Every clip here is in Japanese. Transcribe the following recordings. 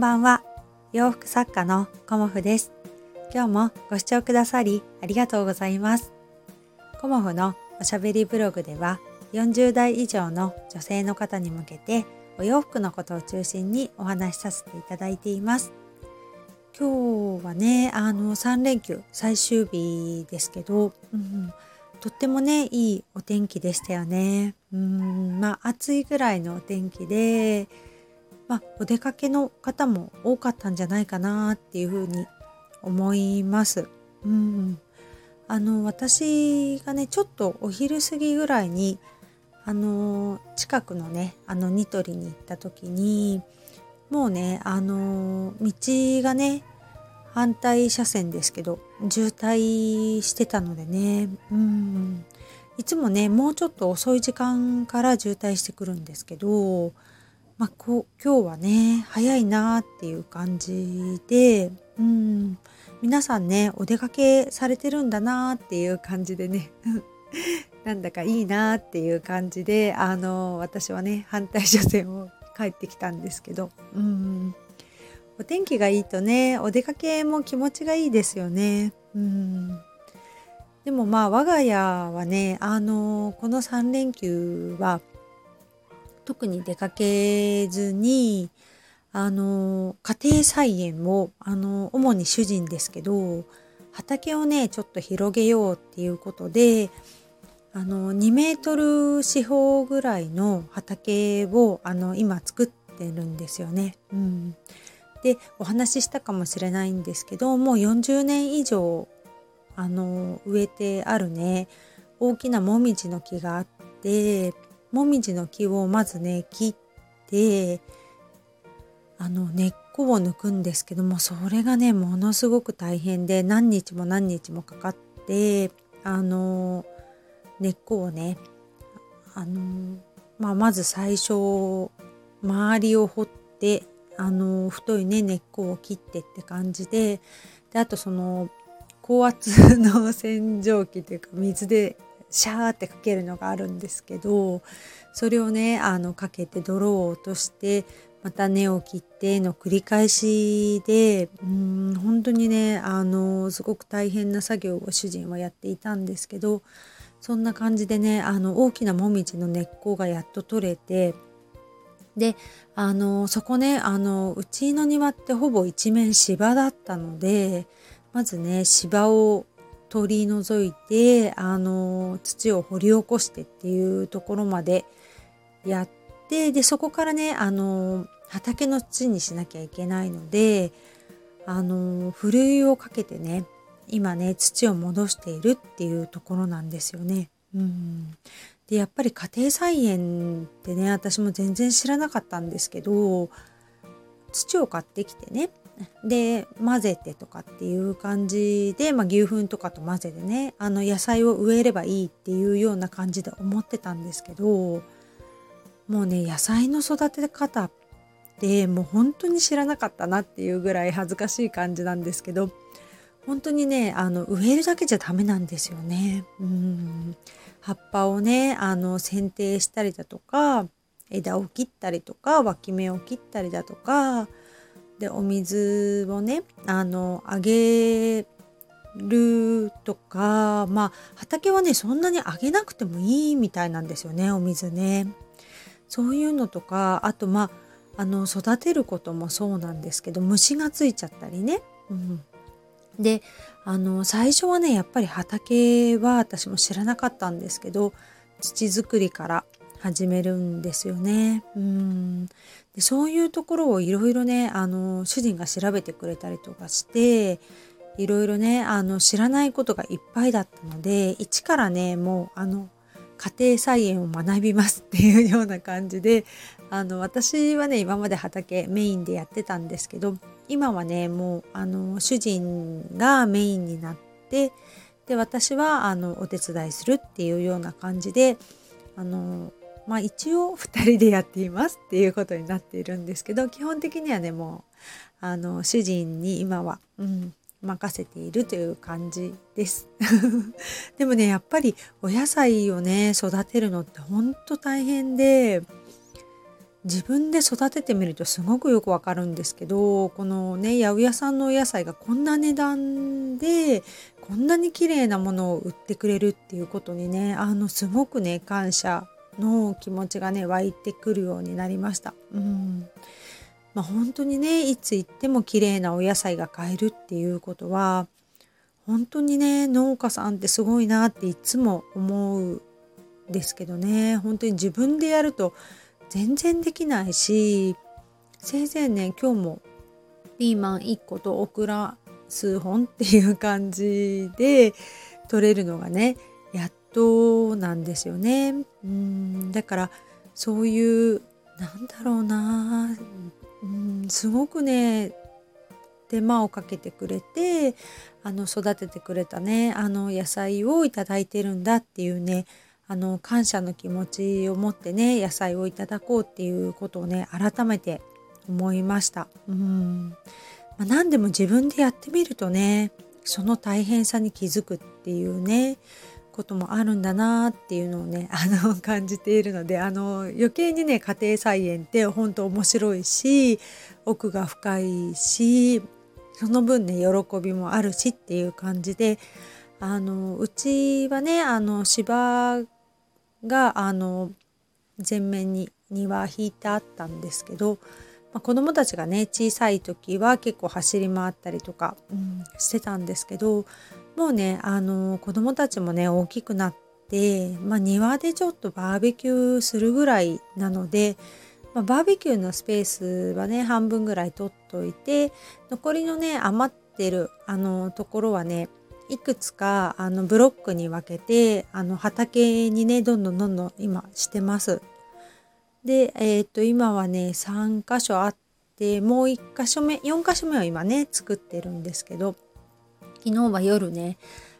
んばんは。洋服作家のコモフです。今日もご視聴くださりありがとうございます。コモフのおしゃべりブログでは40代以上の女性の方に向けてお洋服のことを中心にお話しさせていただいています。今日はねあの3連休最終日ですけど、うん、とってもねいいお天気でしたよね。うんまあ暑いぐらいのお天気でまあ、お出かけの方も多かったんじゃないかなっていうふうに思います。うん、あの私がねちょっとお昼過ぎぐらいにあの近くのねあのニトリに行った時にもうねあの道がね反対車線ですけど渋滞してたのでね。うん。いつもねもうちょっと遅い時間から渋滞してくるんですけどまあ、こ今日はね早いなっていう感じで、うん、皆さんねお出かけされてるんだなっていう感じでね なんだかいいなっていう感じであの私はね反対車線を帰ってきたんですけど、うん、お天気がいいとねお出かけも気持ちがいいですよね。うん。でもまあ我が家はねあのこの3連休は特に出かけずにあの家庭菜園をあの主に主人ですけど畑をねちょっと広げようっていうことであの2メートル四方ぐらいの畑をあの今作ってるんですよね。うん、でお話ししたかもしれないんですけどもう40年以上あの植えてあるね大きなもみじの木があってもみじの木をまずね切ってあの根っこを抜くんですけどもそれがねものすごく大変で何日も何日もかかってあの根っこをねあの、まあ、まず最初周りを掘ってあの太いね根っこを切ってって感じでであとその高圧の洗浄機というか水でシャーってかけるのがあるんですけどそれをねあのかけて泥を落としてまた根を切っての繰り返しでうん本当にねあのすごく大変な作業を主人はやっていたんですけどそんな感じでねあの大きなもみじの根っこがやっと取れてであのそこねあのうちの庭ってほぼ一面芝だったのでまずね芝を取り除いてあの土を掘り起こしてっていうところまでやってでそこからねあの畑の土にしなきゃいけないのであのふるいをかけてね今ね土を戻しているっていうところなんですよね。うんでやっぱり家庭菜園ってね私も全然知らなかったんですけど土を買ってきてねで混ぜてとかっていう感じで、まあ、牛糞とかと混ぜてねあの野菜を植えればいいっていうような感じで思ってたんですけどもうね野菜の育て方ってもう本当に知らなかったなっていうぐらい恥ずかしい感じなんですけど本当にねあの植えるだけじゃダメなんですよね。うん葉っぱをねあの剪定したりだとか枝を切ったりとか脇芽を切ったりだとかでお水をねあのあげるとかまあ畑はねそんなにあげなくてもいいみたいなんですよねお水ね。そういうのとかあとまああの育てることもそうなんですけど虫がついちゃったりね。うん、であの最初はねやっぱり畑は私も知らなかったんですけど土作りから始めるんですよね。うんでそういうところをいろいろねあの主人が調べてくれたりとかしていろいろねあの知らないことがいっぱいだったので一からねもうあの家庭菜園を学びますっていうような感じであの私はね今まで畑メインでやってたんですけど今はねもうあの主人がメインになってで私はあのお手伝いするっていうような感じであのまあ一応2人でやっていますっていうことになっているんですけど基本的にはねもうあの主人に今は、うん、任せているという感じです。でもねやっぱりお野菜をね育てるのってほんと大変で自分で育ててみるとすごくよくわかるんですけどこのね八百屋さんのお野菜がこんな値段でこんなに綺麗なものを売ってくれるっていうことにねあのすごくね感謝の気持ちがね湧いてくるようになりました。うんまあ、本当にねいつ行っても綺麗なお野菜が買えるっていうことは本当にね農家さんってすごいなっていつも思うんですけどね本当に自分でやると全然できないしせいぜいね今日もピーマン1個とオクラ数本っていう感じで取れるのがねやっとなんですよね。うんだからそういうなんだろうなうんすごくね手間をかけてくれてあの育ててくれたねあの野菜をいただいてるんだっていうねあの感謝の気持ちを持ってね野菜をいただこうっていうことをね改めて思いました。うんまあ、何でも自分でやってみるとねその大変さに気づくっていうねこともあるんだなっていうのをね あの感じているのであの余計にね家庭菜園って本当面白いし奥が深いしその分ね喜びもあるしっていう感じであのうちはねあの芝があの前面に庭引いてあったんですけど、まあ、子供たちがね小さい時は結構走り回ったりとか、うん、してたんですけどもうねあの子供たちもね大きくなって、まあ、庭でちょっとバーベキューするぐらいなので、まあ、バーベキューのスペースはね半分ぐらい取っといて残りのね余ってるあのところはねいくつかあのブロックに分けてあの畑にねどんどんどんどん今してます。で、えー、っと今はね3箇所あってもう1箇所目4箇所目を今ね作ってるんですけど昨日は夜ね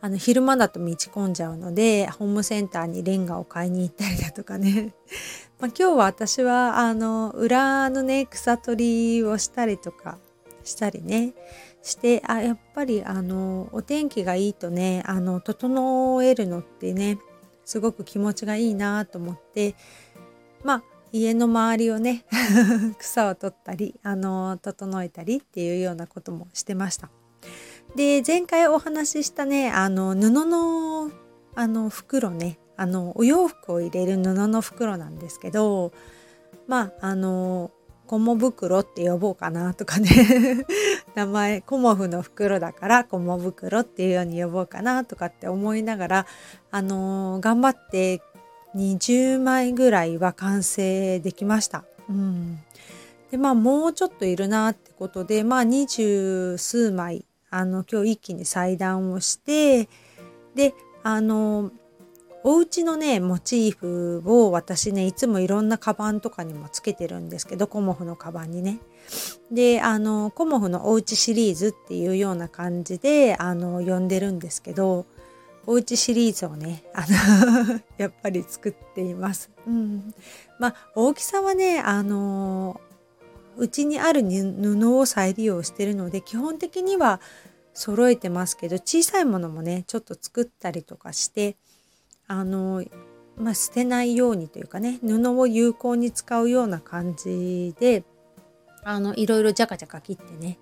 あの昼間だと道込んじゃうのでホームセンターにレンガを買いに行ったりだとかね ま今日は私はあの裏のね草取りをしたりとかしたりねしてあやっぱりあのお天気がいいとねあの整えるのってねすごく気持ちがいいなと思ってまあ家の周りをね 草を取ったりあの整えたりっていうようなこともしてました。で前回お話ししたねあの布のあの袋ね。あのお洋服を入れる布の袋なんですけどまああのコモ袋って呼ぼうかなとかね。名前コモフの袋だからコモ袋っていうように呼ぼうかなとかって思いながらあの、頑張って20枚ぐらいは完成できました。うん、でまあもうちょっといるなってことでまあ二十数枚あの今日一気に裁断をしてであのお家のねモチーフを私ねいつもいろんなカバンとかにもつけてるんですけどコモフのカバンにね。であのコモフのおうちシリーズっていうような感じであの呼んでるんですけどおうちシリーズをねあの やっぱり作っています。うん、まあ大きさはねあのうちにある布を再利用してるので基本的には揃えてますけど小さいものもねちょっと作ったりとかしてあの、まあ、捨てないようにというかね布を有効に使うような感じであのいろいろジャカジャカ切ってね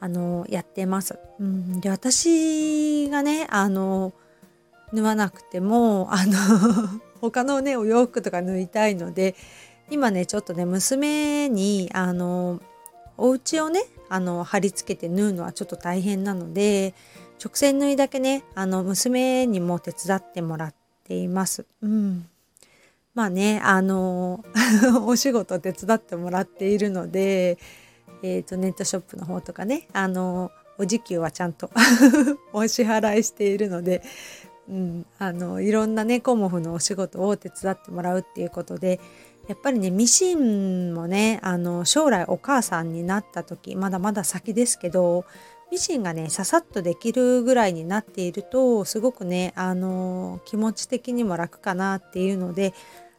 あのやってます。うん、で私がねあの縫わなくてもあの 他のねお洋服とか縫いたいので今ねちょっとね娘にあのお家をねあの貼り付けて縫うのはちょっと大変なので直線縫いだけねあの娘にも手伝ってもらっています。うん。まあね、あの、お仕事手伝ってもらっているので、えっ、ー、と、ネットショップの方とかね、あの、お時給はちゃんと お支払いしているので、うん、あの、いろんなね、コモフのお仕事を手伝ってもらうっていうことで、やっぱりねミシンもねあの将来お母さんになった時まだまだ先ですけどミシンがねささっとできるぐらいになっているとすごくねあの気持ち的にも楽かなっていうので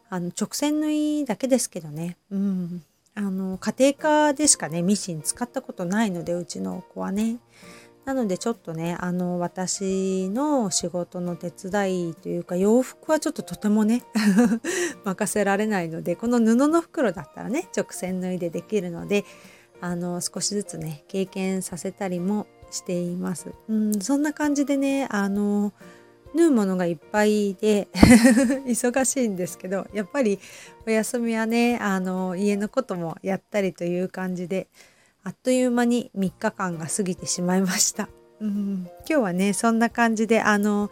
あの直線縫いだけですけどね、うん、あの家庭科でしかねミシン使ったことないのでうちの子はね。なのでちょっとねあの私の仕事の手伝いというか洋服はちょっととてもね 任せられないのでこの布の袋だったらね直線縫いでできるのであの少しずつね経験させたりもしています。うんそんな感じでねあの縫うものがいっぱいで 忙しいんですけどやっぱりお休みはねあの家のこともやったりという感じであっという間に3日間が過ぎてしまいました。うん、今日はねそんな感じであの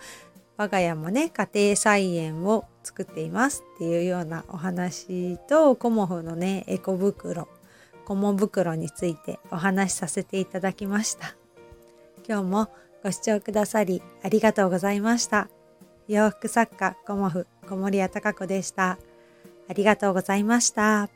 我が家もね家庭菜園を作っていますっていうようなお話とコモフのねエコ袋コモ袋についてお話しさせていただきました。今日もご視聴くださりありがとうございました。洋服作家コモフ小森屋隆子でした。ありがとうございました。